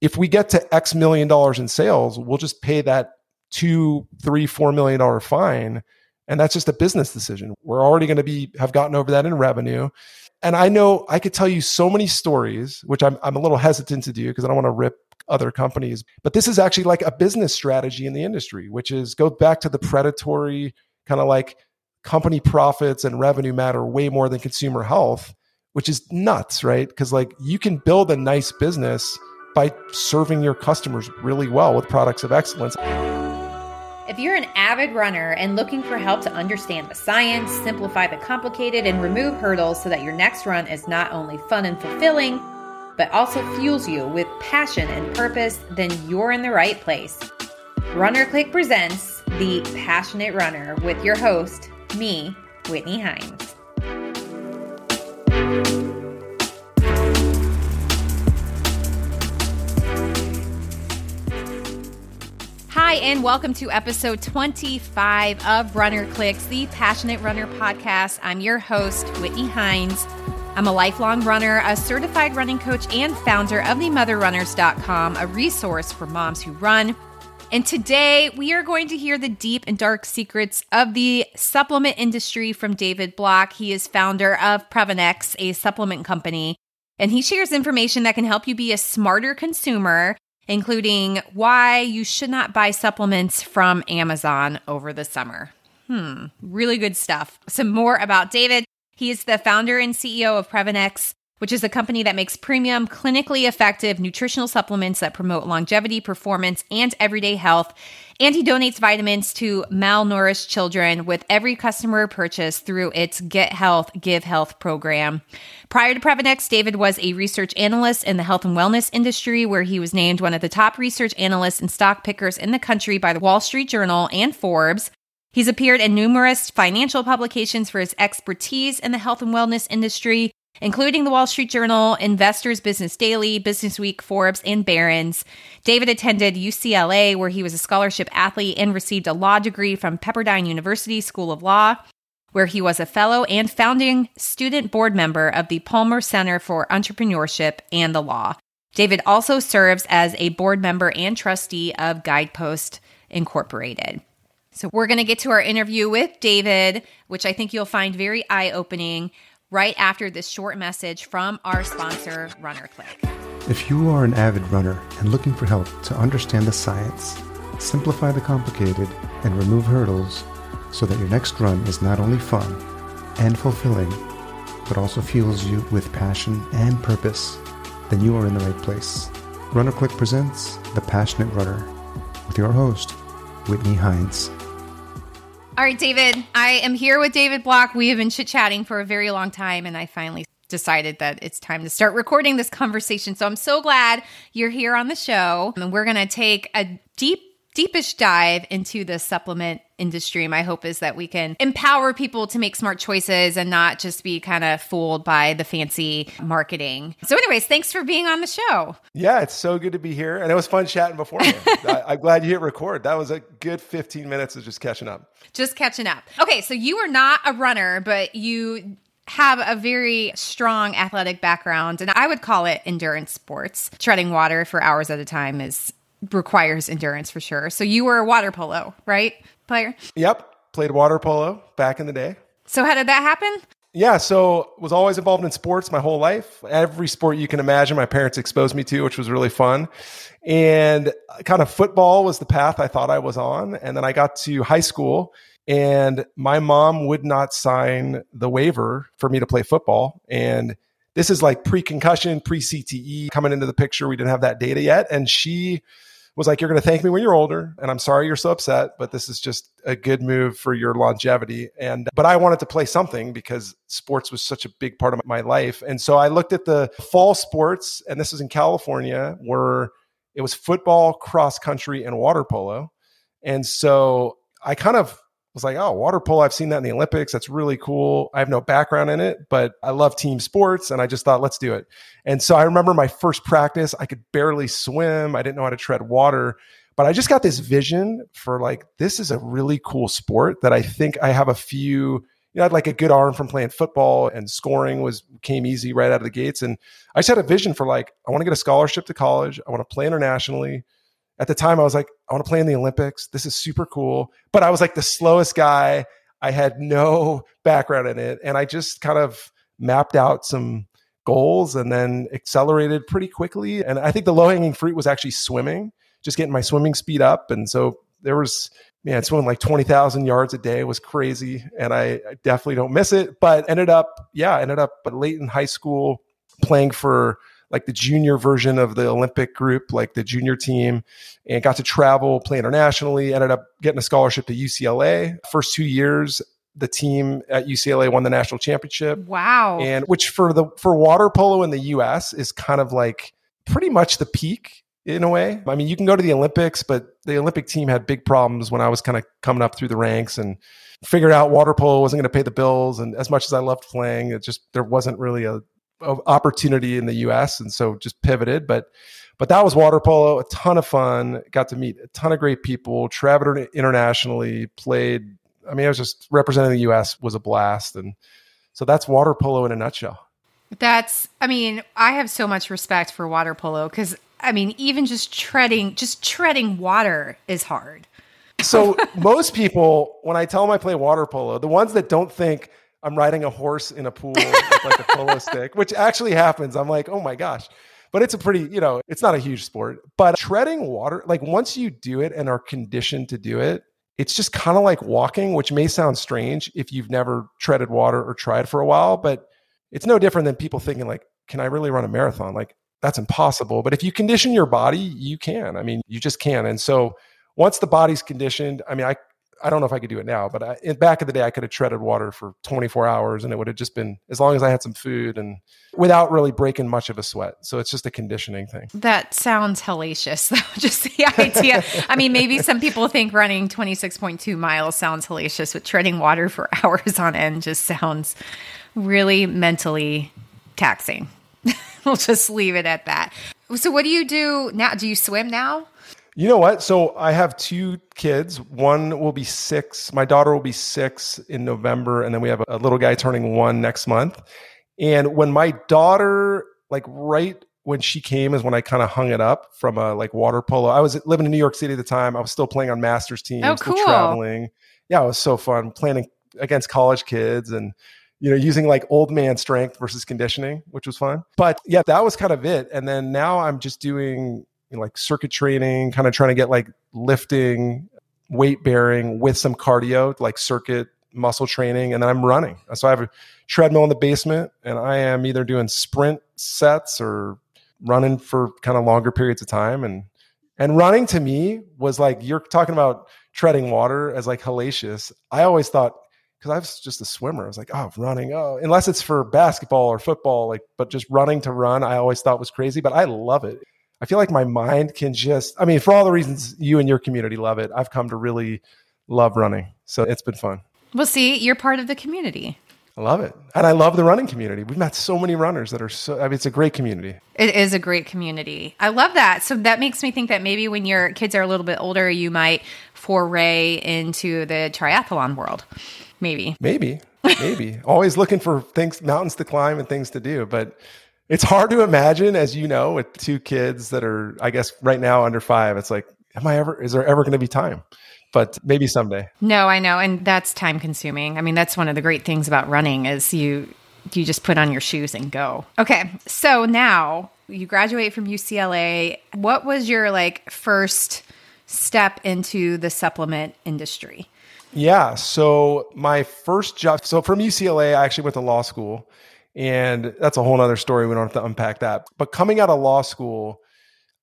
if we get to X million dollars in sales, we'll just pay that two, three, four million dollar fine. And that's just a business decision. We're already going to be have gotten over that in revenue. And I know I could tell you so many stories, which I'm I'm a little hesitant to do because I don't want to rip other companies. But this is actually like a business strategy in the industry, which is go back to the predatory kind of like company profits and revenue matter way more than consumer health, which is nuts, right? Because like you can build a nice business by serving your customers really well with products of excellence. If you're an avid runner and looking for help to understand the science, simplify the complicated, and remove hurdles so that your next run is not only fun and fulfilling, but also fuels you with passion and purpose, then you're in the right place. Runner Click presents The Passionate Runner with your host, me, Whitney Heins. Hi, and welcome to episode 25 of Runner Clicks, the Passionate Runner podcast. I'm your host, Whitney Heins. I'm a lifelong runner, a certified running coach, and founder of the motherrunners.com, a resource for moms who run. And today we are going to hear the deep and dark secrets of the supplement industry from David Block. He is founder of Previnex, a supplement company, and he shares information that can help you be a smarter consumer, including why you should not buy supplements from Amazon over the summer. Hmm, really good stuff. Some more about David. He is the founder and CEO of Previnex, which is a company that makes premium, clinically effective nutritional supplements that promote longevity, performance, and everyday health. And he donates vitamins to malnourished children with every customer purchase through its Get Health, Give Health program. Prior to Previnex, David was a research analyst in the health and wellness industry, where he was named one of the top research analysts and stock pickers in the country by the Wall Street Journal and Forbes. He's appeared in numerous financial publications for his expertise in the health and wellness industry, including the Wall Street Journal, Investors Business Daily, Business Week, Forbes, and Barron's. David attended UCLA, where he was a scholarship athlete and received a law degree from Pepperdine University School of Law, where he was a fellow and founding student board member of the Palmer Center for Entrepreneurship and the Law. David also serves as a board member and trustee of Guidepost Incorporated. So, we're going to get to our interview with David, which I think you'll find very eye opening right after this short message from our sponsor, Runner Click. If you are an avid runner and looking for help to understand the science, simplify the complicated, and remove hurdles so that your next run is not only fun and fulfilling, but also fuels you with passion and purpose, then you are in the right place. Runner Click presents The Passionate Runner with your host, Whitney Heins. All right, David, I am here with David Block. We have been chit chatting for a very long time, and I finally decided that it's time to start recording this conversation. So I'm so glad you're here on the show. And we're going to take a deep deepish dive into the supplement industry. My hope is that we can empower people to make smart choices and not just be kind of fooled by the fancy marketing. So, anyways, thanks for being on the show. Yeah, it's so good to be here. And it was fun chatting beforehand. I, am glad you hit record. That was a good 15 minutes of just catching up. Just catching up. Okay, so you are not a runner, but you have a very strong athletic background, and I would call it endurance sports. Treading water for hours at a time is requires endurance for sure. So you were a water polo, right, player? Yep, played water polo back in the day. So how did that happen? Yeah, so was always involved in sports my whole life. Every sport you can imagine, my parents exposed me to, which was really fun. And kind of football was the path I thought I was on. And then I got to high school and my mom would not sign the waiver for me to play football. And this is like pre concussion, pre CTE coming into the picture. We didn't have that data yet. And she was like, You're going to thank me when you're older. And I'm sorry you're so upset, but this is just a good move for your longevity. And, but I wanted to play something because sports was such a big part of my life. And so I looked at the fall sports, and this is in California, where it was football, cross country, and water polo. And so I kind of was like, oh, water polo, I've seen that in the Olympics. That's really cool. I have no background in it, but I love team sports. And I just thought, let's do it. And so I remember my first practice, I could barely swim. I didn't know how to tread water, but I just got this vision for like, this is a really cool sport that I think I have a few you know, I had like a good arm from playing football and scoring was came easy right out of the gates. And I just had a vision for like, I want to get a scholarship to college. I want to play internationally. At the time, I was like, I want to play in the Olympics. This is super cool. But I was like the slowest guy. I had no background in it. And I just kind of mapped out some goals and then accelerated pretty quickly. And I think the low hanging fruit was actually swimming, just getting my swimming speed up. And so there was man, swimming like 20,000 yards a day was crazy. And I, I, definitely don't miss it, but ended up, yeah, ended up but late in high school playing for like the junior version of the Olympic group, like the junior team, and got to travel, play internationally, ended up getting a scholarship to UCLA. First two years, the team at UCLA won the national championship. Wow. And which for the for water polo in the US is kind of like pretty much the peak in a way. I mean, you can go to the Olympics, but the Olympic team had big problems when I was kind of coming up through the ranks and figured out water polo wasn't going to pay the bills. And as much as I loved playing, it just there wasn't really a, a, opportunity in the U.S. And so just pivoted. But but that was water polo, a ton of fun. Got to meet a ton of great people. Traveled internationally, played. I mean, I was just representing the U.S. was a blast, and so that's water polo in a nutshell. That's, I mean, I have so much respect for water polo because I mean, even just treading, just treading water is hard. So most people, when I tell them I play water polo, the ones that don't think I'm riding a horse in a pool with like a polo stick, which actually happens, I'm like, oh my gosh. But it's a pretty, you know, it's not a huge sport. But treading water, like once you do it and are conditioned to do it, it's just kind of like walking, which may sound strange if you've never treaded water or tried for a while, but it's no different than people thinking like, can I really run a marathon? Like that's impossible. But if you condition your body, you can. I mean, you just can. And so once the body's conditioned, I mean, I I don't know if I could do it now, but I, in back of the day, I could have treaded water for 24 hours, and it would have just been as long as I had some food and without really breaking much of a sweat. So it's just a conditioning thing. That sounds hellacious, though. just the idea. I mean, maybe some people think running 26.2 miles sounds hellacious, but treading water for hours on end just sounds really mentally taxing. we'll just leave it at that. So, what do you do now? Do you swim now? You know what? So I have two kids. One will be six. My daughter will be six in November, and then we have a little guy turning one next month. And when my daughter, like right when she came, is when I kind of hung it up from a like water polo. I was living in New York City at the time. I was still playing on masters teams, oh, cool. still traveling. Yeah, it was so fun playing against college kids and you know, using like old man strength versus conditioning, which was fun. But yeah, that was kind of it. And then now I'm just doing like circuit training, kind of trying to get like lifting, weight bearing with some cardio, like circuit muscle training. And then I'm running. So I have a treadmill in the basement and I am either doing sprint sets or running for kind of longer periods of time. And, and running to me was like, you're talking about treading water as like hellacious. I always thought because I was just a swimmer. I was like, oh, running, oh, unless it's for basketball or football, like, but just running to run, I always thought was crazy, but I love it. I feel like my mind can just, I mean, for all the reasons you and your community love it, I've come to really love running. So it's been fun. Well, see, you're part of the community. I love it. And I love the running community. We've met so many runners that are so, I mean, it's a great community. It is a great community. I love that. So that makes me think that maybe when your kids are a little bit older, you might foray into the triathlon world. Maybe. Maybe. Maybe. Always looking for things, mountains to climb and things to do. But it's hard to imagine, as you know, with two kids that are, I guess, right now under five. It's like, am I ever, is there ever going to be time? But maybe someday. No, I know. And that's time consuming. I mean, that's one of the great things about running is you, you just put on your shoes and go. Okay. So now you graduate from UCLA. What was your like first step into the supplement industry? Yeah. So my first job, so from UCLA, I actually went to law school. And that's a whole other story. We don't have to unpack that. But coming out of law school,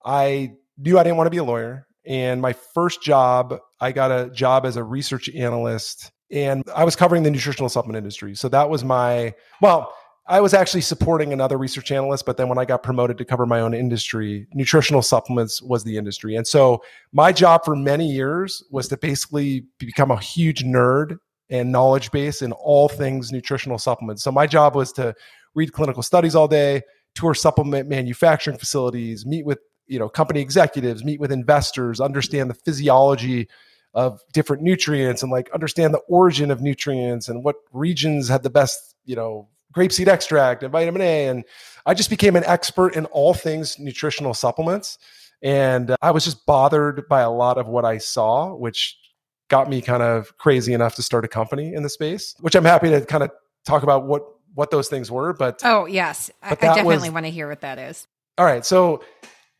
I knew I didn't want to be a lawyer. And my first job, I got a job as a research analyst and I was covering the nutritional supplement industry. So that was my, well, I was actually supporting another research analyst, but then when I got promoted to cover my own industry, nutritional supplements was the industry. And so my job for many years was to basically become a huge nerd and knowledge base in all things nutritional supplements. So my job was to read clinical studies all day, tour supplement manufacturing facilities, meet with, you know, company executives, meet with investors, understand the physiology of different nutrients and like understand the origin of nutrients and what regions had the best, you know, grapeseed extract and vitamin A. And I just became an expert in all things nutritional supplements. And I was just bothered by a lot of what I saw, which got me kind of crazy enough to start a company in the space, which I'm happy to kind of talk about what what those things were. But oh yes, I, I definitely want to hear what that is. All right, so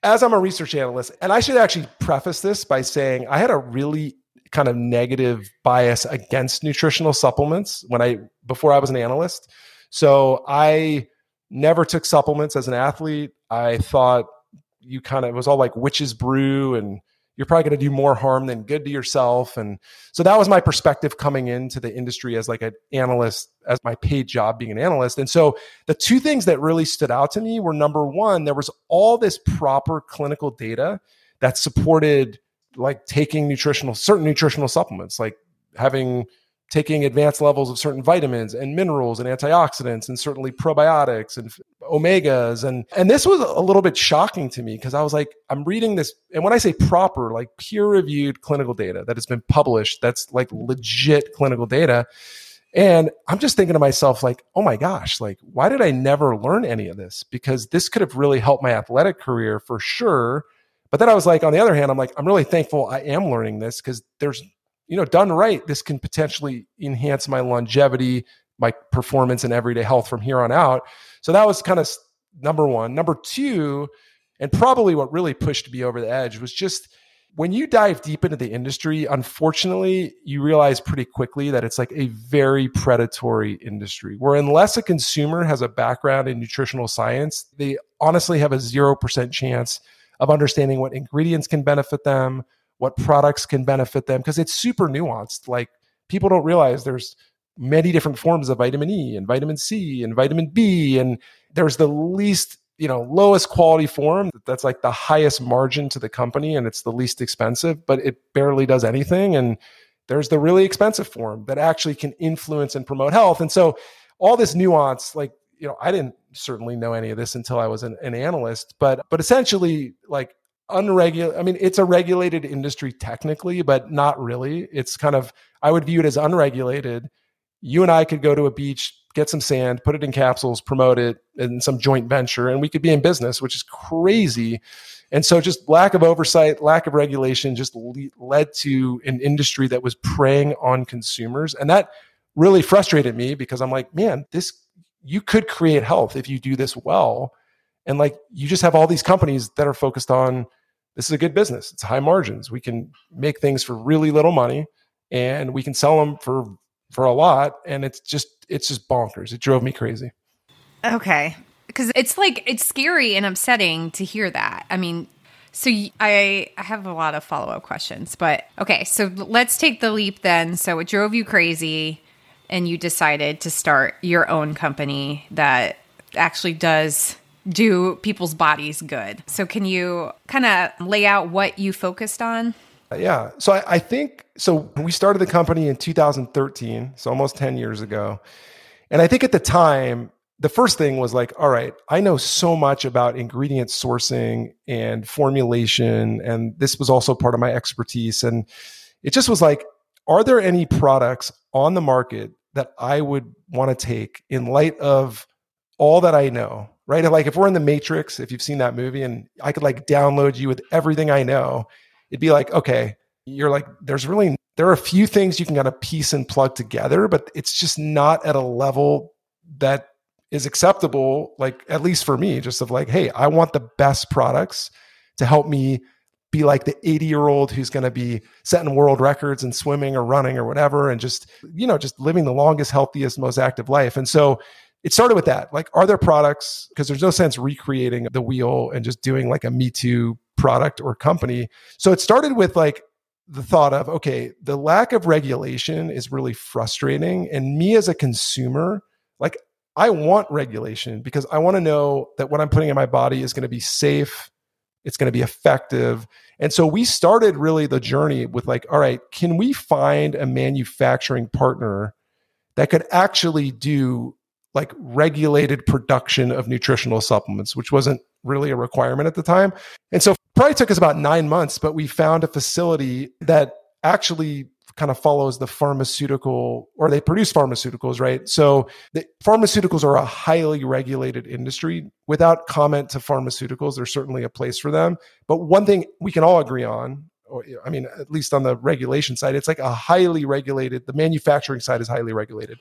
as I'm a research analyst, and I should actually preface this by saying I had a really kind of negative bias against nutritional supplements when I before I was an analyst. So I never took supplements as an athlete. I thought you kind of it was all like witch's brew and you're probably going to do more harm than good to yourself. And so that was my perspective coming into the industry as like an analyst as my paid job being an analyst. And so the two things that really stood out to me were number one there was all this proper clinical data that supported like taking nutritional certain nutritional supplements like having taking advanced levels of certain vitamins and minerals and antioxidants and certainly probiotics and omegas. And and this was a little bit shocking to me because I was like I'm reading this and when I say proper like peer reviewed clinical data that has been published that's like legit clinical data and I'm just thinking to myself like oh my gosh like why did I never learn any of this? Because this could have really helped my athletic career for sure. But then I was like on the other hand I'm like I'm really thankful I am learning this cuz there's you know, done right, this can potentially enhance my longevity, my performance, and everyday health from here on out. So that was kind of number one. Number two, and probably what really pushed me over the edge was just when you dive deep into the industry, unfortunately, you realize pretty quickly that it's like a very predatory industry where unless a consumer has a background in nutritional science, they honestly have a 0% chance of understanding what ingredients can benefit them, what products can benefit them because it's super nuanced. Like people don't realize there's many different forms of vitamin E and vitamin C and vitamin B and there's the least you know lowest quality form that's like the highest margin to the company and it's the least expensive but it barely does anything and there's the really expensive form that actually can influence and promote health and so all this nuance like you know i didn't certainly know any of this until i was an, an analyst but but essentially like unregulated. I mean, it's a regulated industry technically, but not really. It's kind of, I would view it as unregulated. You and I could go to a beach, get some sand, put it in capsules, promote it in some joint venture, and we could be in business, which is crazy. And so, just lack of oversight, lack of regulation just le- led to an industry that was preying on consumers. And that really frustrated me because I'm like, man, this, you could create health if you do this well and like you just have all these companies that are focused on this is a good business. It's high margins. We can make things for really little money and we can sell them for for a lot and it's just it's just bonkers. It drove me crazy. Okay. Cuz it's like it's scary and upsetting to hear that. I mean, so I I have a lot of follow-up questions, but okay, so let's take the leap then. So it drove you crazy and you decided to start your own company that actually does do people's bodies good. So, can you kind of lay out what you focused on? Uh, yeah. So, I, I, think so. We started the company in 2013, so almost 10 years ago. And I think at the time, the first thing was like, all right, I know so much about ingredient sourcing and formulation. And this was also part of my expertise. And it just was like, are there any products on the market that I would want to take in light of all that I know right? Like if we're in the Matrix, if you've seen that movie and I could like download you with everything I know, it'd be like, okay, you're like, there's really, there are a few things you can kind of piece and plug together, but it's just not at a level that is acceptable, like at least for me, just of like, hey, I want the best products to help me be like the 80 year old who's going to be setting world records and swimming or running or whatever and just you know just living the longest healthiest most active life and so it started with that. Like, are there products? Because there's no sense recreating the wheel and just doing like a Me Too product or company. So it started with like the thought of, okay, the lack of regulation is really frustrating. And me as a consumer, like, I want regulation because I want to know that what I'm putting in my body is going to be safe, it's going to be effective. And so we started really the journey with like, all right, can we find a manufacturing partner that could actually do like regulated production of nutritional supplements, which wasn't really a requirement at the time. And so probably took us about nine months, but we found a facility that actually kind of follows the pharmaceutical or they produce pharmaceuticals, right? So the pharmaceuticals are a highly regulated industry. Without comment to pharmaceuticals, there's certainly a place for them. But one thing we can all agree on, or I mean, at least on the regulation side, it's like a highly regulated, the manufacturing side is highly regulated.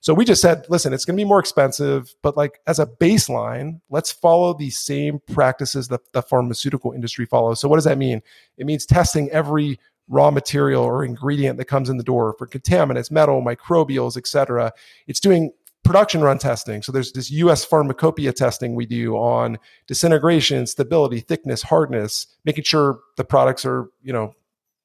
So we just said, listen, it's going to be more expensive, but like as a baseline, let's follow the same practices that the pharmaceutical industry follows. So what does that mean? It means testing every raw material or ingredient that comes in the door for contaminants, metal, microbials, etc. It's doing production run testing. So there's this US pharmacopoeia testing we do on disintegration, stability, thickness, hardness, making sure the products are, you know,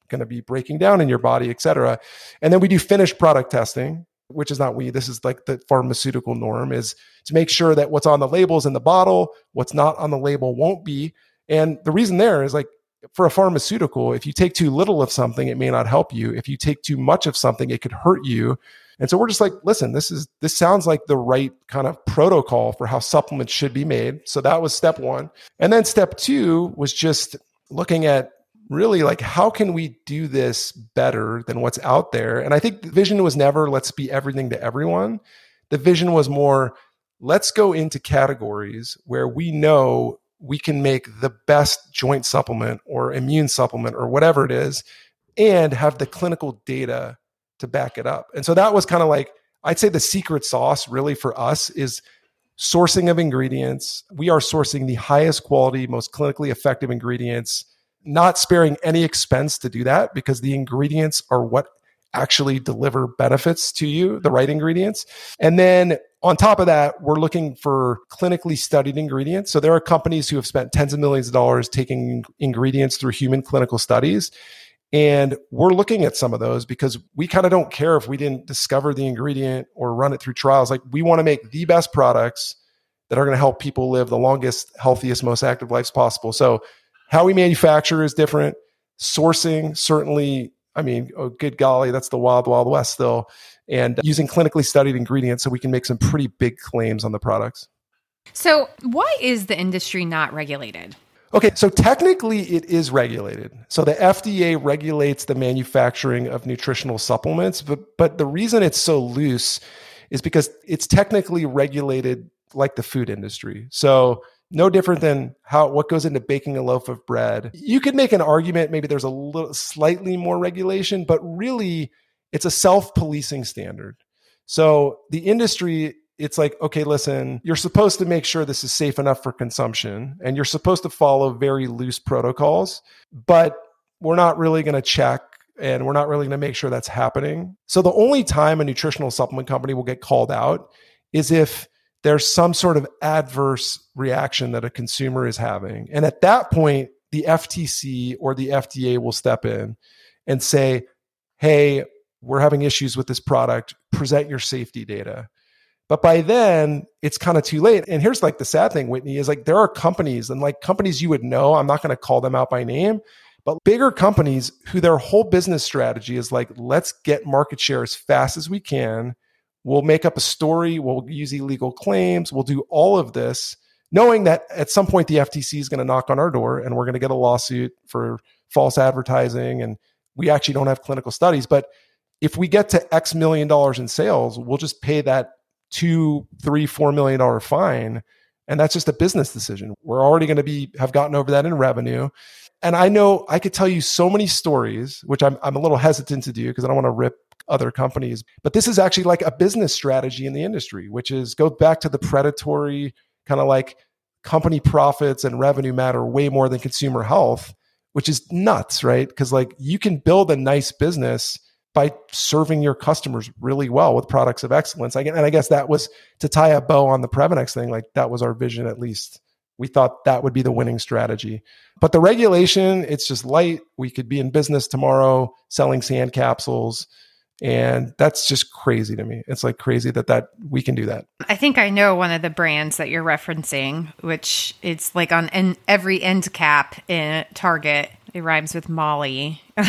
going to be breaking down in your body, et cetera. And then we do finished product testing, which is not we, this is like the pharmaceutical norm is to make sure that what's on the label is in the bottle, what's not on the label won't be. And the reason there is like for a pharmaceutical, if you take too little of something, it may not help you. If you take too much of something, it could hurt you. And so we're just like, listen, this is this sounds like the right kind of protocol for how supplements should be made. So that was step 1. And then step 2 was just looking at really like how can we do this better than what's out there? And I think the vision was never let's be everything to everyone. The vision was more let's go into categories where we know we can make the best joint supplement or immune supplement or whatever it is and have the clinical data to back it up. And so that was kind of like, I'd say the secret sauce really for us is sourcing of ingredients. We are sourcing the highest quality, most clinically effective ingredients, not sparing any expense to do that because the ingredients are what actually deliver benefits to you, the right ingredients. And then on top of that, we're looking for clinically studied ingredients. So there are companies who have spent tens of millions of dollars taking ingredients through human clinical studies. And we're looking at some of those because we kind of don't care if we didn't discover the ingredient or run it through trials. Like we want to make the best products that are going to help people live the longest, healthiest, most active lives possible. So how we manufacture is different. Sourcing certainly I mean, oh, good golly, that's the wild, wild west still. And using clinically studied ingredients so we can make some pretty big claims on the products. So, why is the industry not regulated? Okay, so technically it is regulated. So the FDA regulates the manufacturing of nutritional supplements, but but the reason it's so loose is because it's technically regulated like the food industry. So no different than how what goes into baking a loaf of bread. You could make an argument maybe there's a little slightly more regulation, but really it's a self-policing standard. So the industry it's like okay listen you're supposed to make sure this is safe enough for consumption and you're supposed to follow very loose protocols but we're not really going to check and we're not really going to make sure that's happening so the only time a nutritional supplement company will get called out is if there's some sort of adverse reaction that a consumer is having. And at that point, the FTC or the FDA will step in and say, hey, we're having issues with this product, present your safety data. But by then, it's kind of too late. And here's like the sad thing, Whitney, is like there are companies and like companies you would know, I'm not going to call them out by name, but bigger companies who their whole business strategy is like, let's get market share as fast as we can We'll make up a story. We'll use illegal claims. We'll do all of this, knowing that at some point the FTC is going to knock on our door and we're going to get a lawsuit for false advertising. And we actually don't have clinical studies. But if we get to X million dollars in sales, we'll just pay that two, three, four million dollar fine. And that's just a business decision. We're already going to be have gotten over that in revenue. And I know I could tell you so many stories, which I'm I'm a little hesitant to do because I don't want to rip other companies. But this is actually like a business strategy in the industry, which is go back to the predatory kind of like company profits and revenue matter way more than consumer health, which is nuts, right? Because like you can build a nice business by serving your customers really well with products of excellence. And I guess that was to tie a bow on the Previnex thing. Like that was our vision, at least. We thought that would be the winning strategy. But the regulation, it's just light. We could be in business tomorrow selling sand capsules. And that's just crazy to me. It's like crazy that that we can do that. I think i know one of the brands that you're referencing which it's like on en- every end cap in target. It rhymes with molly.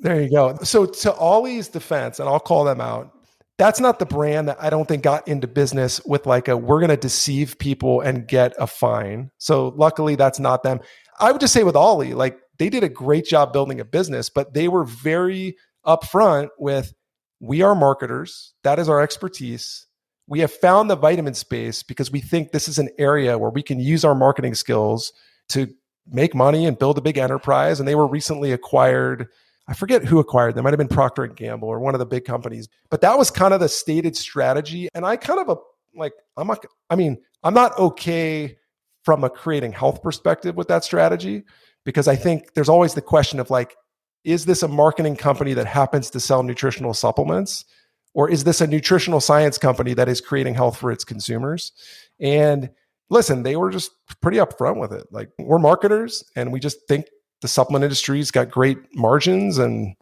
There you go. So to Olly's defense and i'll call them out that's not the brand that i don't think got into business with like a we're going to deceive people and get a fine so luckily that's not them i would just say with Olly like they did a great job building a business, but they were very upfront with we are marketers. That is our expertise. We have found the vitamin space because we think this is an area where we can use our marketing skills to make money and build a big enterprise. And they were recently acquired. I forget who acquired them. Might have been Procter and Gamble or one of the big companies. But that was kind of the stated strategy. And I kind of a, like I'm not. I mean, I'm not okay from a creating health perspective with that strategy because I think there's always the question of like, is this a marketing company that happens to sell nutritional supplements? Or is this a nutritional science company that is creating health for its consumers? And listen, they were just pretty upfront with it. Like, we're marketers and we just think the supplement industry's got great margins and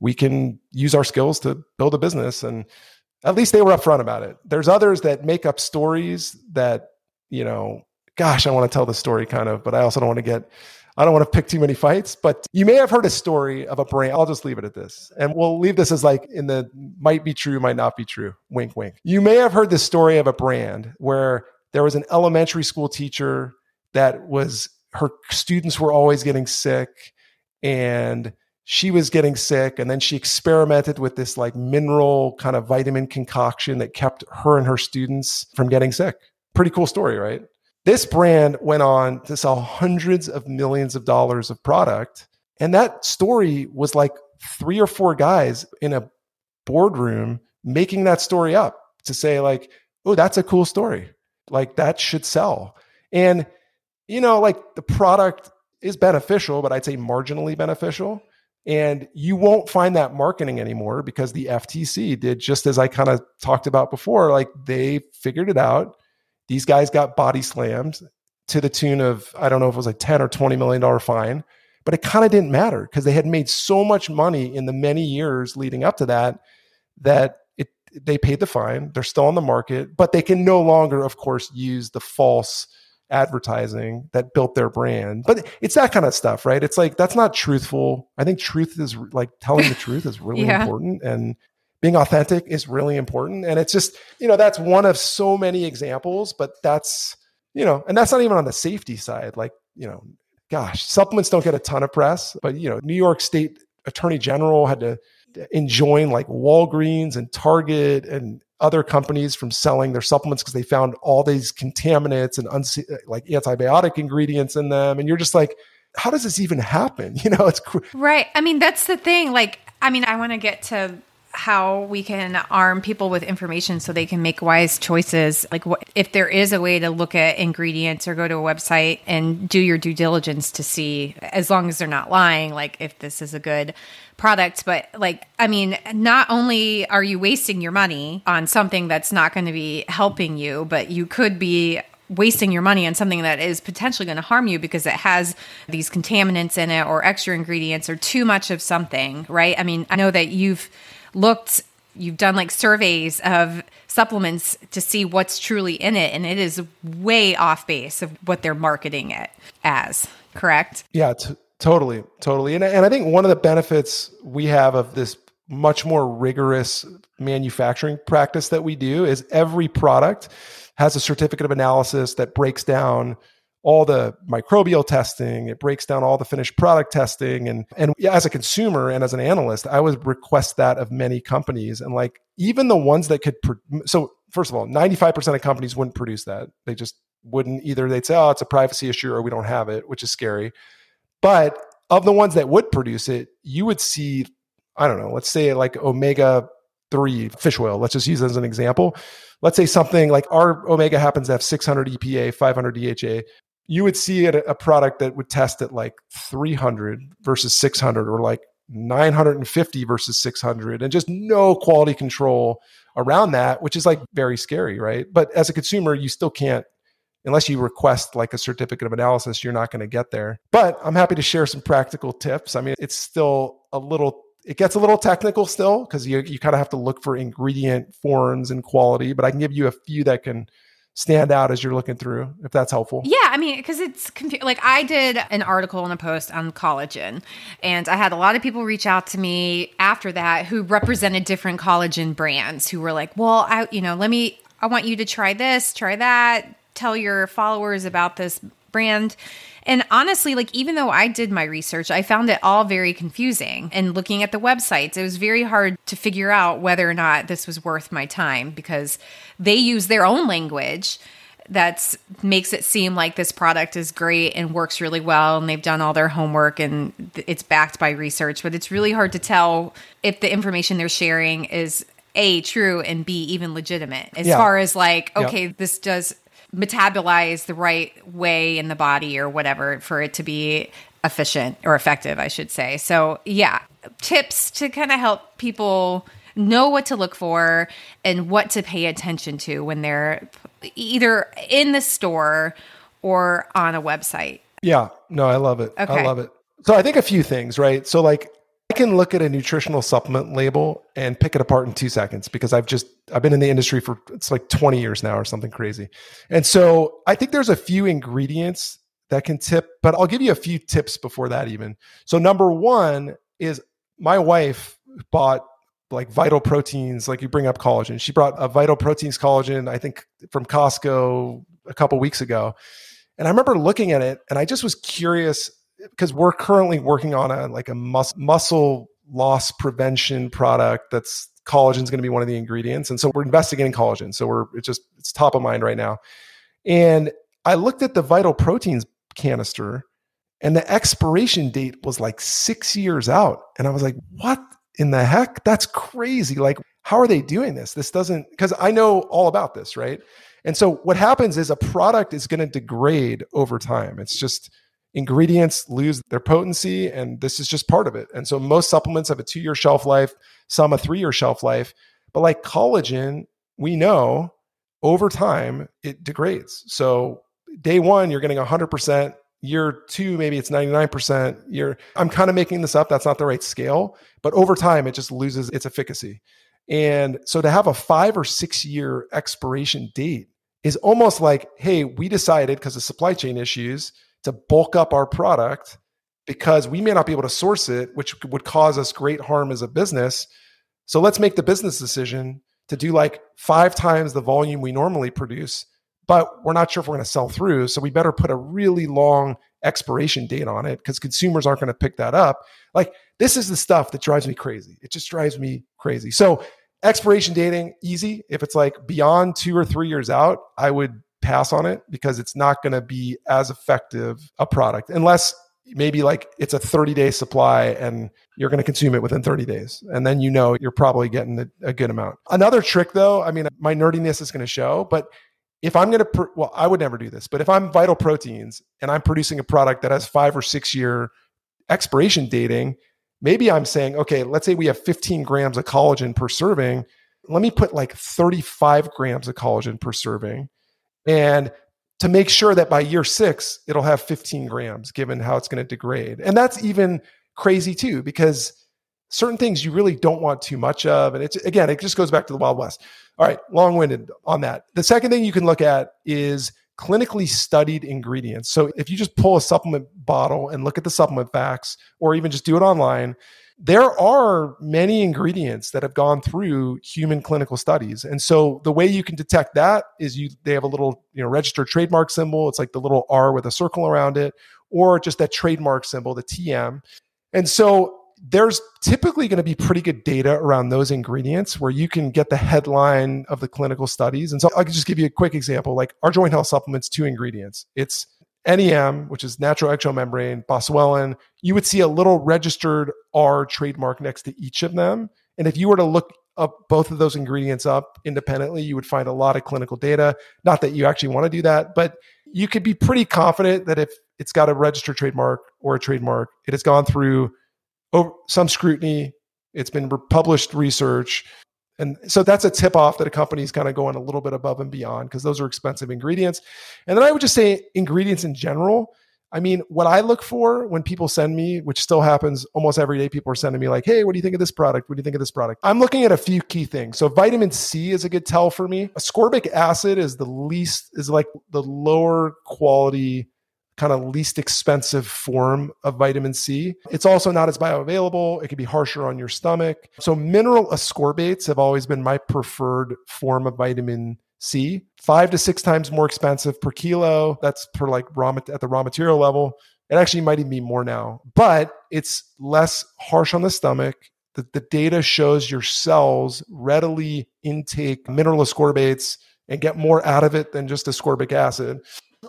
we can use our skills to build a business. And at least they were upfront about it. There's others that make up stories that, you know, gosh, I want to tell the story kind of, but I also don't want to get, I don't want to pick too many fights. But you may have heard a story of a brand. I'll just leave it at this. And we'll leave this as like in the might be true, might not be true. Wink, wink. You may have heard the story of a brand where there was an elementary school teacher that was, her students were always getting sick and she was getting sick and then she experimented with this like mineral kind of vitamin concoction that kept her and her students from getting sick pretty cool story right this brand went on to sell hundreds of millions of dollars of product. And that story was like three or four guys in a boardroom making that story up to say, like, oh, that's a cool story. Like, that should sell. And, you know, like the product is beneficial, but I'd say marginally beneficial. And you won't find that marketing anymore because the FTC did just as I kind of talked about before. Like, they figured it out these guys got body slammed to the tune of, I don't know if it was like 10 or 20 million dollar fine, but it kind of didn't matter because they had made so much money in the many years leading up to that that it they paid the fine. They're still on the market, but they can no longer, of course, use the false advertising that built their brand. But it's that kind of stuff, right? It's like that's not truthful. I think truth is like telling the truth is really yeah. important and being authentic is really important. And it's just, you know, that's one of so many examples, but that's, you know, and that's not even on the safety side. Like, you know, gosh, supplements don't get a ton of press, but, you know, New York State Attorney General had to enjoin like Walgreens and Target and other companies from selling their supplements because they found all these contaminants and unse- like antibiotic ingredients in them. And you're just like, how does this even happen? You know, it's right. I mean, that's the thing. Like, I mean, I want to get to how we can arm people with information so they can make wise choices. Like, what, if there is a way to look at ingredients or go to a website and do your due diligence to see, as long as they're not lying, like if this is a good product. But, like, I mean, not only are you wasting your money on something that's not going to be helping you, but you could be wasting your money on something that is potentially going to harm you because it has these contaminants in it or extra ingredients or too much of something, right? I mean, I know that you've looked you've done like surveys of supplements to see what's truly in it and it is way off base of what they're marketing it as correct? Yeah t- totally totally. And, and i think one of the benefits we have of this much more rigorous manufacturing practice that we do is every product has a certificate of analysis that breaks down all the microbial testing it breaks down all the finished product testing and and as a consumer and as an analyst i would request that of many companies and like even the ones that could pro- so first of all 95% of companies wouldn't produce that. They just wouldn't either they'd say oh it's a privacy issue or we don't have it which is scary. But of the ones that would produce it you would see i don't know let's say like omega 3 fish oil. Let's just use as an example. Let's say something like our omega happens to have 600 epa 500 dha you would see a, a product that would test at like 300 versus 600 or like 950 versus 600 and just no quality control around that which is like very scary right? But as a consumer you still can't unless you request like a certificate of analysis you're not going to get there. But i'm happy to share some practical tips. I mean it's still a little it gets a little technical still because you, you kind of have to look for ingredient forms and quality but i can give you a few that can stand out as you're looking through if that's helpful? Yeah i mean because it's confu- like i did an article and a post on collagen and i had a lot of people reach out to me after that who represented different collagen brands who were like well i you know let me i want you to try this try that. Tell your followers about this brand. And honestly, like even though I did my research, I found it all very confusing. And looking at the websites, it was very hard to figure out whether or not this was worth my time because they use their own language that makes it seem like this product is great and works really well and they've done all their homework and it's backed by research but it's really hard to tell if the information they're sharing is a true and b even legitimate as Yeah. far as like Yeah. okay this does metabolize the right way in the body or whatever for it to be efficient or effective i should say so yeah tips to kind of help people know what to look for and what to pay attention to when they're either in the store or on a website Yeah, no, I love it. I love it. So I think a few things, right? So like I can look at a nutritional supplement label and pick it apart in 2 seconds because I've just I've been in the industry for it's like 20 years now or something crazy. And so I think there's a few ingredients that can tip, but I'll give you a few tips before that even. So number 1 is my wife bought like vital proteins, like you bring up collagen. She brought a vital proteins collagen, I think from Costco a couple weeks ago. And I remember looking at it and I just was curious because we're currently working on a like a mus- muscle loss prevention product that's collagen is going to be one of the ingredients. And so we're investigating collagen. So we're it's just it's top of mind right now. And I looked at the vital proteins canister and the expiration date was like 6 years out and I was like, "What in the heck? That's crazy. Like how are they doing this? This doesn't cuz I know all about this, right? And so what happens is a product is going to degrade over time. It's just ingredients lose their potency and this is just part of it. And so most supplements have a 2-year shelf life, some a 3-year shelf life, but like collagen, we know over time it degrades. So day 1 you're getting 100%, year 2 maybe it's 99%. Year I'm kind of making this up, that's not the right scale, but over time it just loses its efficacy. And so to have a 5 or 6 year expiration date is almost like, hey, we decided because of supply chain issues to bulk up our product because we may not be able to source it, which would cause us great harm as a business. So let's make the business decision to do like five times the volume we normally produce, but we're not sure if we're going to sell through. So we better put a really long expiration date on it because consumers aren't going to pick that up. Like this is the stuff that drives me crazy. It just drives me crazy. So expiration dating easy if it's like beyond two or three years out i would pass on it because it's not going to be as effective a product unless maybe like it's a 30 day supply and you're going to consume it within 30 days and then you know you're probably getting a, a good amount another trick though i mean my nerdiness is going to show but if i'm going to pr- well i would never do this but if i'm vital proteins and i'm producing a product that has five or six year expiration dating maybe I'm saying, okay, let's say we have 15 grams of collagen per serving. Let me put like 35 grams of collagen per serving. And to make sure that by year six, it'll have 15 grams, given how it's going to degrade. And that's even crazy too, because certain things you really don't want too much of. And it's again, it just goes back to the Wild West. All right, long winded on that. The second thing you can look at is clinically studied ingredients. So if you just pull a supplement bottle and look at the supplement facts, or even just do it online, there are many ingredients that have gone through human clinical studies. And so the way you can detect that is you they have a little, you know, registered trademark symbol. It's like the little R with a circle around it, or just that trademark symbol, the TM. And so there's typically going to be pretty good data around those ingredients where you can get the headline of the clinical studies. And so I can just give you a quick example. Like our joint health supplements, two ingredients. It's NEM, which is natural eggshell membrane, boswellia. You would see a little registered R trademark next to each of them. And if you were to look up both of those ingredients up independently, you would find a lot of clinical data. Not that you actually want to do that, but you could be pretty confident that if it's got a registered trademark or a trademark, it has gone through some scrutiny. It's been published research. And so that's a tip off that a company is kind of going a little bit above and beyond because those are expensive ingredients. And then I would just say ingredients in general. I mean, what I look for when people send me, which still happens almost every day, people are sending me like, hey, what do you think of this product? What do you think of this product? I'm looking at a few key things. So vitamin C is a good tell for me. Ascorbic acid is the least, is like the lower quality kind of least expensive form of vitamin C. It's also not as bioavailable. It can be harsher on your stomach. So mineral ascorbates have always been my preferred form of vitamin C, five to six times more expensive per kilo. That's per like raw at the raw material level. It actually might even be more now, but it's less harsh on the stomach. The, the data shows your cells readily intake mineral ascorbates and get more out of it than just ascorbic acid.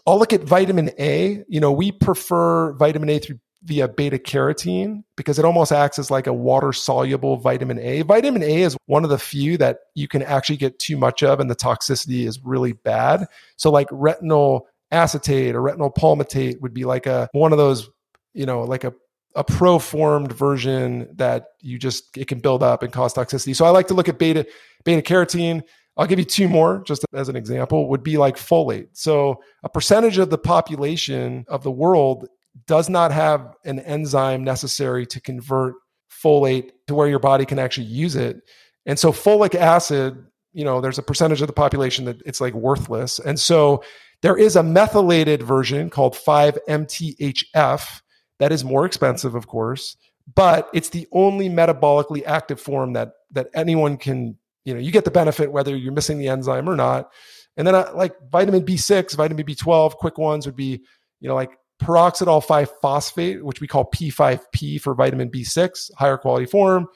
I'll look at vitamin A. You know, we prefer vitamin A through via beta carotene because it almost acts as like a water soluble vitamin A. Vitamin A is one of the few that you can actually get too much of and the toxicity is really bad. So like retinol acetate or retinol palmitate would be like a one of those, you know, like a a pro-formed version that you just it can build up and cause toxicity. So I like to look at beta beta carotene. I'll give you two more just as an example would be like folate. So a percentage of the population of the world does not have an enzyme necessary to convert folate to where your body can actually use it. And so folic acid, you know, there's a percentage of the population that it's like worthless. And so there is a methylated version called 5-MTHF that is more expensive, of course, but it's the only metabolically active form that that anyone can, you know, you get the benefit whether you're missing the enzyme or not. And then uh, like vitamin B6, vitamin B12, quick ones would be, you know, like pyridoxal 5 phosphate, which we call P5P for vitamin B6, higher quality form.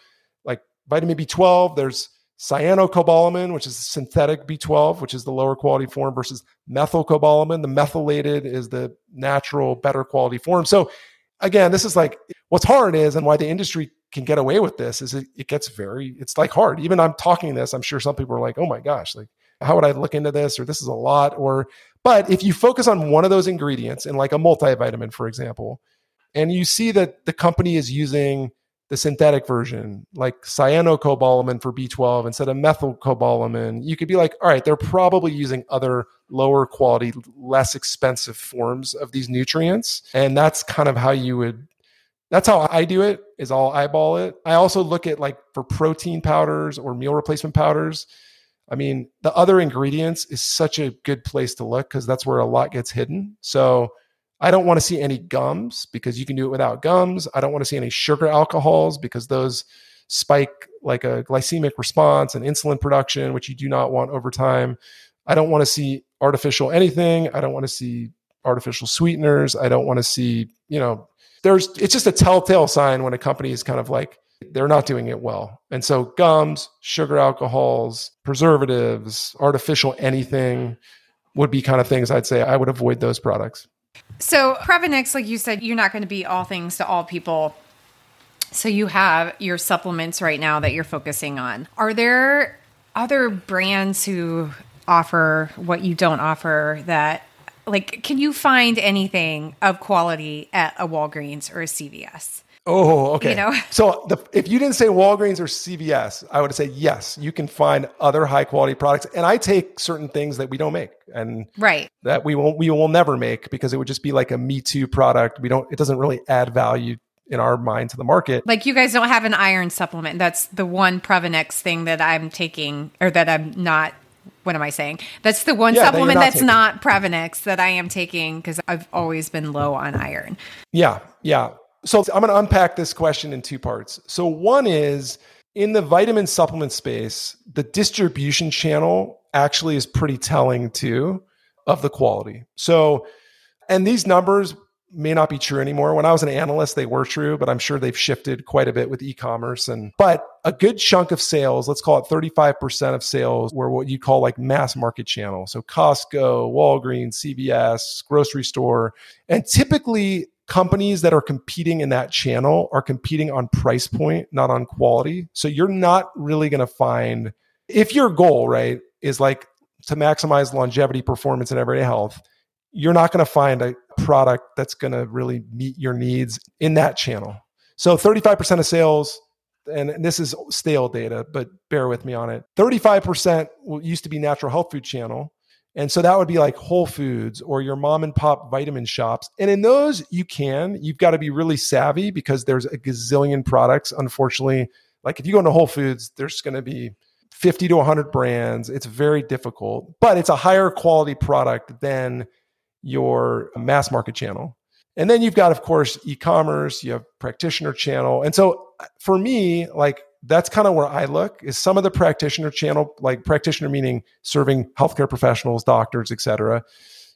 Like vitamin B12, there's cyanocobalamin, which is synthetic B12, which is the lower quality form, versus methylcobalamin. The methylated is the natural, better quality form. So, again, this is like what's hard is, and why the industry can get away with this is it, it gets very, it's like hard. Even I'm talking this, I'm sure some people are like, oh my gosh, like, how would I look into this? Or this is a lot. Or but if you focus on one of those ingredients in like a multivitamin, for example, and you see that the company is using the synthetic version, like cyanocobalamin for B12 instead of methylcobalamin, you could be like, all right, they're probably using other lower quality, less expensive forms of these nutrients. And that's kind of how you would that's how I do it is I'll eyeball it. I also look at like for protein powders or meal replacement powders. I mean, the other ingredients is such a good place to look because that's where a lot gets hidden. So I don't want to see any gums because you can do it without gums. I don't want to see any sugar alcohols because those spike like a glycemic response and insulin production, which you do not want over time. I don't want to see artificial anything. I don't want to see artificial sweeteners. I don't want to see, you know, there's it's just a telltale sign when a company is kind of like they're not doing it well. And so gums, sugar alcohols, preservatives, artificial anything would be kind of things I'd say I would avoid those products. So Previnex, like you said, you're not going to be all things to all people. So you have your supplements right now that you're focusing on. Are there other brands who offer what you don't offer that like can you find anything of quality at a Walgreens or a CVS? Oh, okay. You know? So the, if you didn't say Walgreens or CVS, I would say yes, you can find other high quality products. And I take certain things that we don't make and right that we won't we will never make because it would just be like a me too product. We don't it doesn't really add value in our mind to the market. Like you guys don't have an iron supplement. That's the one Previnex thing that I'm taking or that I'm not what am I saying? That's the one yeah, supplement that that's taking. not Previnex that I am taking because I've always been low on iron. Yeah, yeah. So I'm going to unpack this question in two parts. So one is in the vitamin supplement space, the distribution channel actually is pretty telling too of the quality. So, and these numbers may not be true anymore. When I was an analyst, they were true, but I'm sure they've shifted quite a bit with e-commerce. And but a good chunk of sales, let's call it 35% of sales, were what you call like mass market channel. So Costco, Walgreens, CVS, grocery store. And typically companies that are competing in that channel are competing on price point, not on quality. So you're not really going to find, if your goal, right, is like to maximize longevity, performance, and everyday health, you're not going to find a product that's going to really meet your needs in that channel. So 35% of sales, and this is stale data, but bear with me on it. 35% used to be natural health food channel. And so that would be like Whole Foods or your mom and pop vitamin shops. And in those, you can, you've got to be really savvy because there's a gazillion products. Unfortunately, like if you go into Whole Foods, there's going to be 50 to 100 brands. It's very difficult, but it's a higher quality product than your mass market channel. And then you've got, of course, e commerce, you have practitioner channel. And so uh, for me, like that's kind of where I look is some of the practitioner channel, like practitioner meaning serving healthcare professionals, doctors, etc.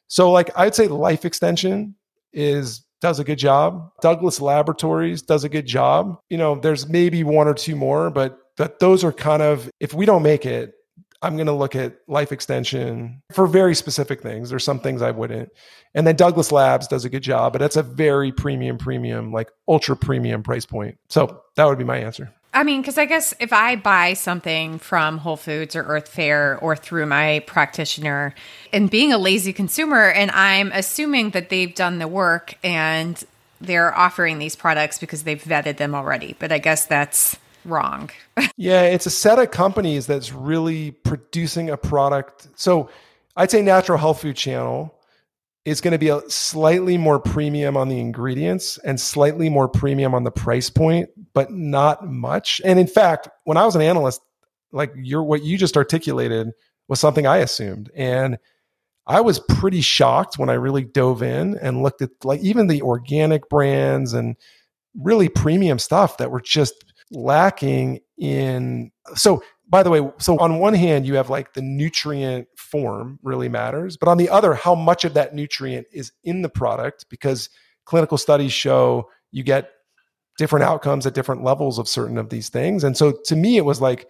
So like I'd say life extension is does a good job. Douglas Laboratories does a good job. You know, there's maybe one or two more, but that those are kind of if we don't make it, I'm going to look at life extension for very specific things. There's some things I wouldn't. And then Douglas Labs does a good job, but that's a very premium, premium, like ultra premium price point. So that would be my answer. I mean, because I guess if I buy something from Whole Foods or Earth Fare or through my practitioner and being a lazy consumer, and I'm assuming that they've done the work and they're offering these products because they've vetted them already. But I guess that's wrong. yeah, it's a set of companies that's really producing a product. So I'd say Natural Health Food Channel is going to be a slightly more premium on the ingredients and slightly more premium on the price point, but not much. And in fact, when I was an analyst, like your what you just articulated was something I assumed. And I was pretty shocked when I really dove in and looked at like even the organic brands and really premium stuff that were just lacking in so by the way so on one hand you have like the nutrient form really matters but on the other how much of that nutrient is in the product because clinical studies show you get different outcomes at different levels of certain of these things and so to me it was like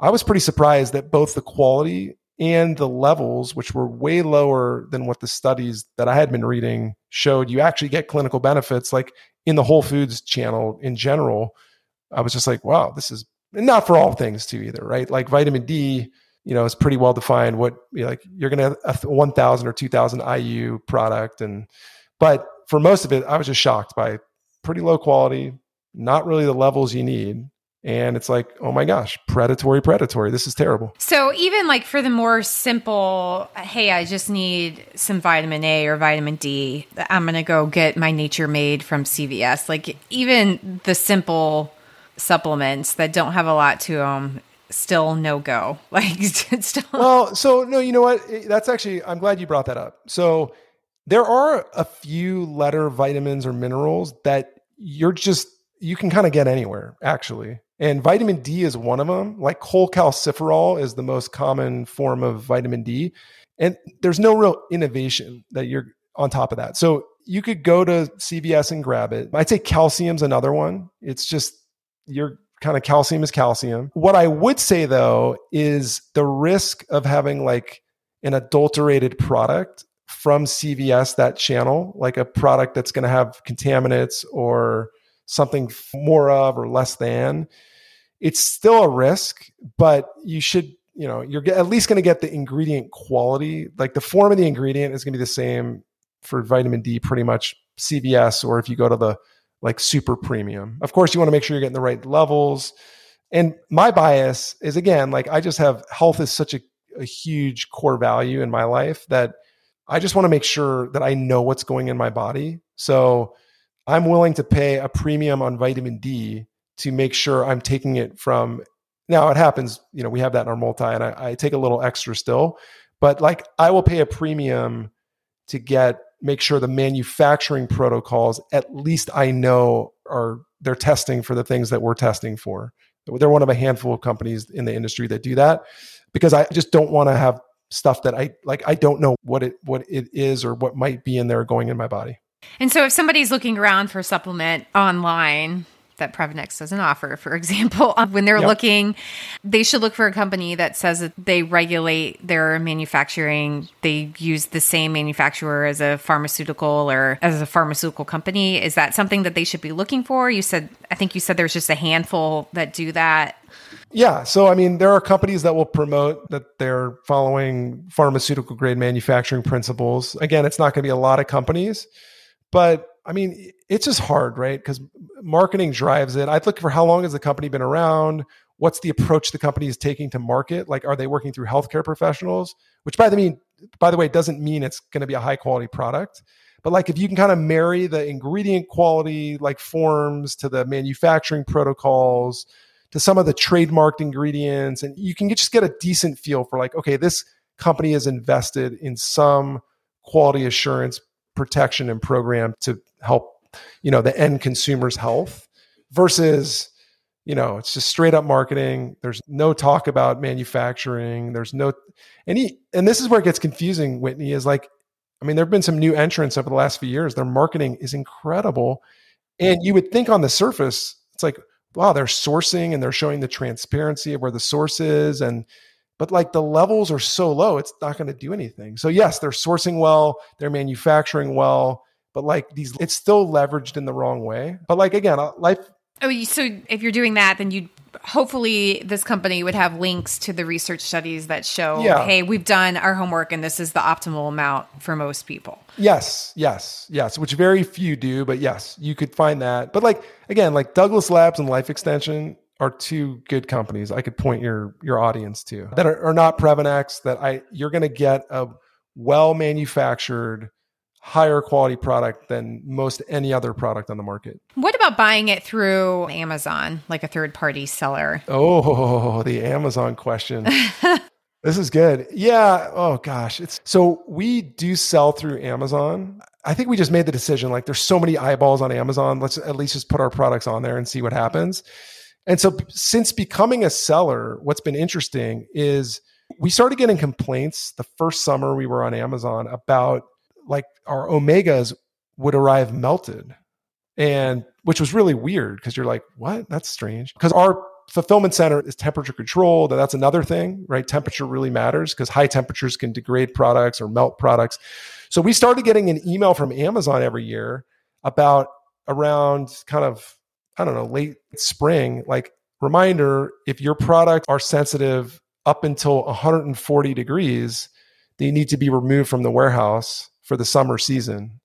i was pretty surprised that both the quality and the levels which were way lower than what the studies that i had been reading showed you actually get clinical benefits like in the whole foods channel in general I was just like, wow, this is not for all things too either, right? Like vitamin D, you know, is pretty well defined. What like you're going to have a 1,000 or 2,000 IU product, and but for most of it, I was just shocked by pretty low quality, not really the levels you need. And it's like, oh my gosh, predatory, predatory. This is terrible. So, even like for the more simple, hey, I just need some vitamin A or vitamin D, I'm going to go get my Nature Made from CVS. Like, even the simple supplements that don't have a lot to them still no go like still well so no you know what that's actually i'm glad you brought that up so there are a few letter vitamins or minerals that you're just you can kind of get anywhere actually and vitamin d is one of them like cholecalciferol is the most common form of vitamin d and there's no real innovation that you're on top of that so you could go to cvs and grab it i'd say calcium's another one it's just your kind of calcium is calcium. What I would say though is the risk of having like an adulterated product from CVS, that channel, like a product that's going to have contaminants or something more of or less than, it's still a risk, but you should, you know, you're at least going to get the ingredient quality. Like the form of the ingredient is going to be the same for vitamin D, pretty much CVS, or if you go to the like super premium. Of course, you want to make sure you're getting the right levels. And my bias is again, like I just have health is such a, a huge core value in my life that I just want to make sure that I know what's going in my body. So I'm willing to pay a premium on vitamin D to make sure I'm taking it from now it happens, you know, we have that in our multi and I, I take a little extra still, but like I will pay a premium to get make sure the manufacturing protocols at least I know are they're testing for the things that we're testing for. They're one of a handful of companies in the industry that do that because I just don't want to have stuff that I like I don't know what it what it is or what might be in there going in my body. And so if somebody's looking around for a supplement online, that Previnex doesn't offer, for example, when they're yep. looking, they should look for a company that says that they regulate their manufacturing. They use the same manufacturer as a pharmaceutical or as a pharmaceutical company. Is that something that they should be looking for? You said, I think you said there's just a handful that do that. Yeah. So, I mean, there are companies that will promote that they're following pharmaceutical grade manufacturing principles. Again, it's not going to be a lot of companies, but I mean, it's just hard, right? Because marketing drives it. I'd look for how long has the company been around? What's the approach the company is taking to market? Like, are they working through healthcare professionals? Which, by the mean, by the way, doesn't mean it's going to be a high quality product. But like, if you can kind of marry the ingredient quality, like forms, to the manufacturing protocols, to some of the trademarked ingredients, and you can just get a decent feel for like, okay, this company is invested in some quality assurance protection and program to help you know the end consumer's health versus you know, it's just straight up marketing. There's no talk about manufacturing. There's no any, and this is where it gets confusing. Whitney is like, I mean, there have been some new entrants over the last few years. Their marketing is incredible, and you would think on the surface, it's like, wow, they're sourcing and they're showing the transparency of where the source is, and but like the levels are so low, it's not going to do anything. So yes, they're sourcing well, they're manufacturing well, but like these, it's still leveraged in the wrong way. But like again, uh, life Oh, so if you're doing that, then you hopefully this company would have links to the research studies that show, Yeah. hey, we've done our homework and this is the optimal amount for most people. Yes, yes, yes, which very few do, but yes, you could find that. But like again, like Douglas Labs and Life Extension are two good companies I could point your your audience to that are, are not Previnex that I you're going to get a well manufactured higher quality product than most any other product on the market. What about buying it through Amazon, like a third party seller? Oh, the Amazon question. this is good. Yeah. Oh gosh. It's so we do sell through Amazon. I think we just made the decision like there's so many eyeballs on Amazon. Let's at least just put our products on there and see what happens. And so since becoming a seller, what's been interesting is we started getting complaints the first summer we were on Amazon about like our omegas would arrive melted. And which was really weird because you're like what? That's strange. Because our fulfillment center is temperature controlled and that's another thing right? Temperature really matters because high temperatures can degrade products or melt products. So we started getting an email from amazon every year about around kind of i don't know late spring like reminder if your products are sensitive up until 140 degrees they need to be removed from the warehouse for the summer season.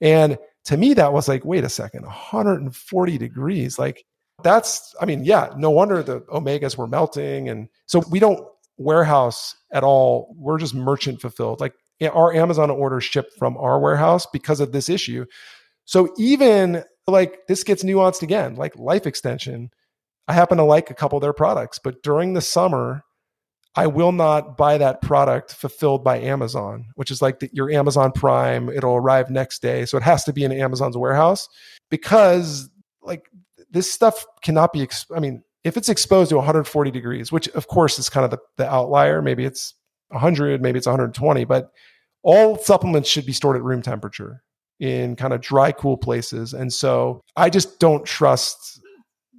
And to me that was like wait a second 140 degrees like that's i mean yeah no wonder the omegas were melting. And so we don't warehouse at all. We're just merchant fulfilled. Like our amazon orders ship from our warehouse because of this issue. So even like this gets nuanced again like life extension i happen to like a couple of their products but during the summer I will not buy that product fulfilled by Amazon, which is like the, your Amazon Prime. It'll arrive next day. So it has to be in Amazon's warehouse because like this stuff cannot be, I mean, if it's exposed to 140 degrees, which of course is kind of the, the outlier, maybe it's 100, maybe it's 120, but all supplements should be stored at room temperature in kind of dry, cool places. And so I just don't trust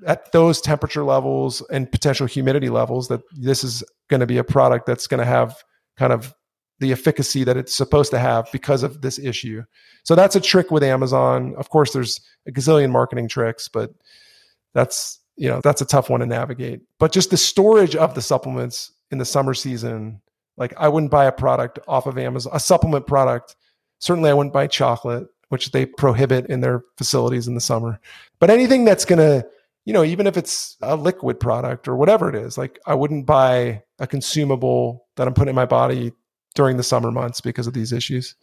at those temperature levels and potential humidity levels that this is going to be a product that's going to have kind of the efficacy that it's supposed to have because of this issue. So that's a trick with Amazon. Of course, there's a gazillion marketing tricks, but that's you know that's a tough one to navigate. But just the storage of the supplements in the summer season, like I wouldn't buy a product off of Amazon, a supplement product. Certainly, I wouldn't buy chocolate, which they prohibit in their facilities in the summer. But anything that's going to you know, even if it's a liquid product or whatever it is, like I wouldn't buy a consumable that I'm putting in my body during the summer months because of these issues.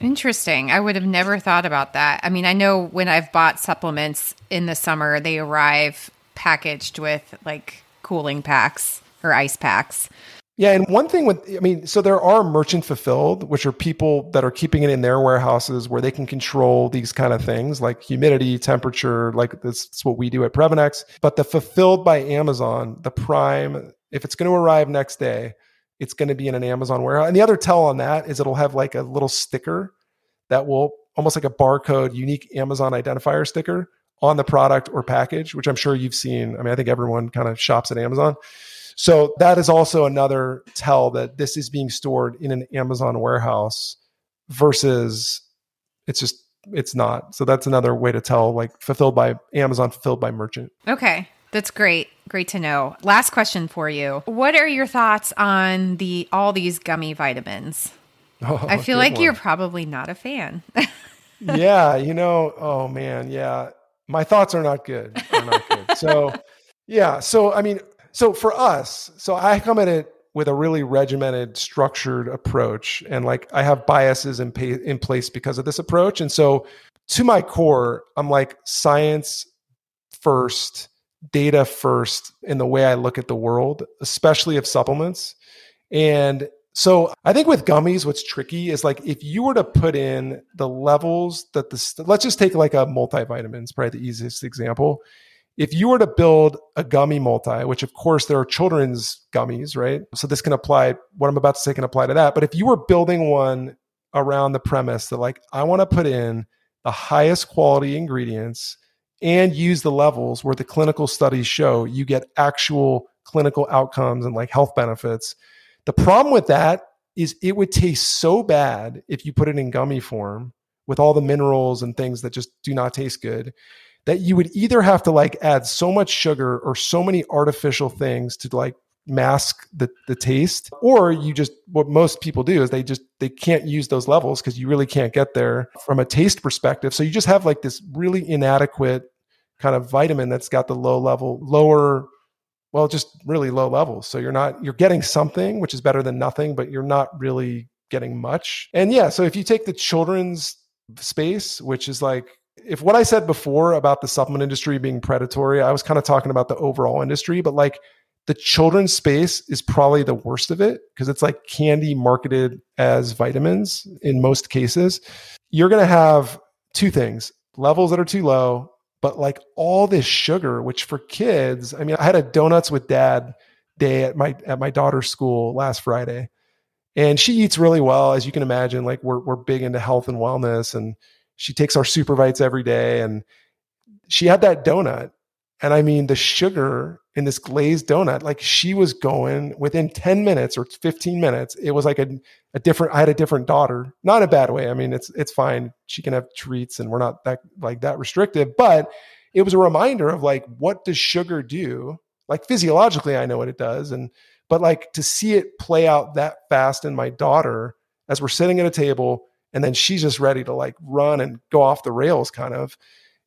Interesting. I would have never thought about that. I mean, I know when I've bought supplements in the summer, they arrive packaged with like cooling packs or ice packs. Yeah, and one thing with I mean, so there are merchant fulfilled, which are people that are keeping it in their warehouses where they can control these kind of things like humidity, temperature, like this, is what we do at Previnex. But the fulfilled by Amazon, the Prime, if it's going to arrive next day, it's going to be in an Amazon warehouse. And the other tell on that is it'll have like a little sticker that will almost like a barcode, unique Amazon identifier sticker on the product or package, which I'm sure you've seen. I mean, I think everyone kind of shops at Amazon. So that is also another tell that this is being stored in an Amazon warehouse versus it's just it's not. So that's another way to tell like fulfilled by Amazon, fulfilled by merchant. Okay. That's great. Great to know. Last question for you. What are your thoughts on the all these gummy vitamins? Oh, I feel like one. you're probably not a fan. yeah, you know, oh man, yeah. My thoughts are not good. Are not good. So, yeah, so I mean, so for us, so I come at it with a really regimented, structured approach, and like I have biases in pay, in place because of this approach, and so to my core, I'm like science first, data first in the way I look at the world, especially of supplements, and so I think with gummies, what's tricky is like if you were to put in the levels that the let's just take like a multivitamin, it's probably the easiest example. If you were to build a gummy multi, which of course there are children's gummies, right? So this can apply, what I'm about to say can apply to that. But if you were building one around the premise that, like, I want to put in the highest quality ingredients and use the levels where the clinical studies show you get actual clinical outcomes and like health benefits. The problem with that is it would taste so bad if you put it in gummy form with all the minerals and things that just do not taste good that you would either have to like add so much sugar or so many artificial things to like mask the, the taste or you just what most people do is they just they can't use those levels because you really can't get there from a taste perspective. So you just have like this really inadequate kind of vitamin that's got the low level lower well just really low levels. So you're not you're getting something which is better than nothing but you're not really getting much. And yeah so if you take the children's space which is like if what I said before about the supplement industry being predatory, I was kind of talking about the overall industry, but like the children's space is probably the worst of it because it's like candy marketed as vitamins in most cases. You're going to have two things levels that are too low, but like all this sugar, which for kids, I mean, I had a donuts with dad day at my at my daughter's school last Friday. And she eats really well, as you can imagine. Like we're we're big into health and wellness and she takes our super bites every day and she had that donut. And i mean the sugar in this glazed donut like she was going within 10 minutes or 15 minutes it was like a, a different i had a different daughter. Not a bad way i mean it's it's fine. She can have treats and we're not that like that restrictive but it was a reminder of like what does sugar do? Like physiologically i know what it does and but like to see it play out that fast in my daughter as we're sitting at a table and then she's just ready to like run and go off the rails kind of.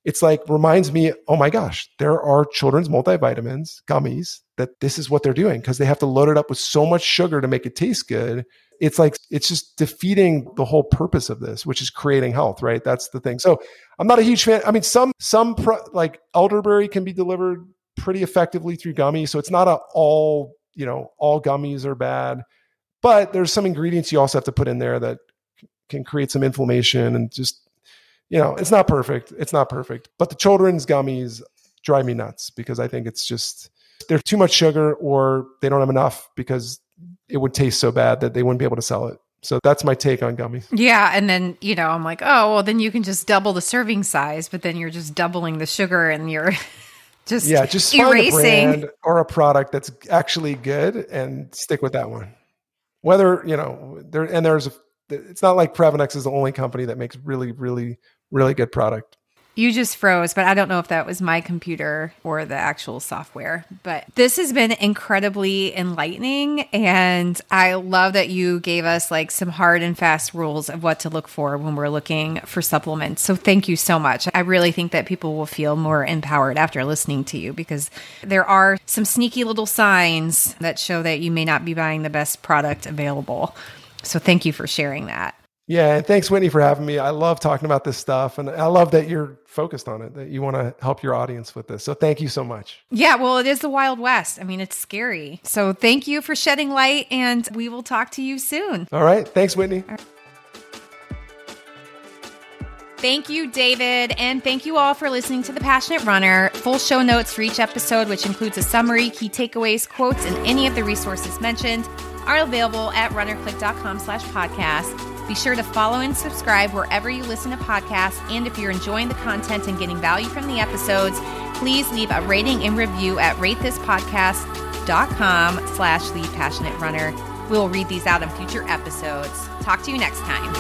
It's like reminds me oh my gosh there are children's multivitamins gummies that this is what they're doing because they have to load it up with so much sugar to make it taste good. It's like it's just defeating the whole purpose of this which is creating health right? That's the thing. So i'm not a huge fan i mean some some pro, like elderberry can be delivered pretty effectively through gummies so it's not a all you know all gummies are bad but there's some ingredients you also have to put in there that can create some inflammation and just you know it's not perfect it's not perfect but the children's gummies drive me nuts because i think it's just they're too much sugar or they don't have enough because it would taste so bad that they wouldn't be able to sell it. So that's my take on gummies. Yeah and then you know i'm like oh well then you can just double the serving size but then you're just doubling the sugar and you're just yeah just erasing. find a or a product that's actually good and stick with that one. Whether you know there and there's a it's not like Previnex is the only company that makes really, really, really good product. You just froze, but I don't know if that was my computer or the actual software. But this has been incredibly enlightening. And I love that you gave us like some hard and fast rules of what to look for when we're looking for supplements. So thank you so much. I really think that people will feel more empowered after listening to you because there are some sneaky little signs that show that you may not be buying the best product available. So thank you for sharing that. Yeah, and thanks Whitney for having me. I love talking about this stuff and I love that you're focused on it, that you want to help your audience with this. So thank you so much. Yeah, well, it is the Wild West. I mean, it's scary. So thank you for shedding light and we will talk to you soon. All right. Thanks, Whitney. Thank you, David. And thank you all for listening to The Passionate Runner. Full show notes for each episode, which includes a summary, key takeaways, quotes, and any of the resources mentioned are available at runnerclick.com slash podcast. Be sure to follow and subscribe wherever you listen to podcasts. And if you're enjoying the content and getting value from the episodes, please leave a rating and review at ratethispodcast.com slash the passionate runner. We'll read these out in future episodes. Talk to you next time.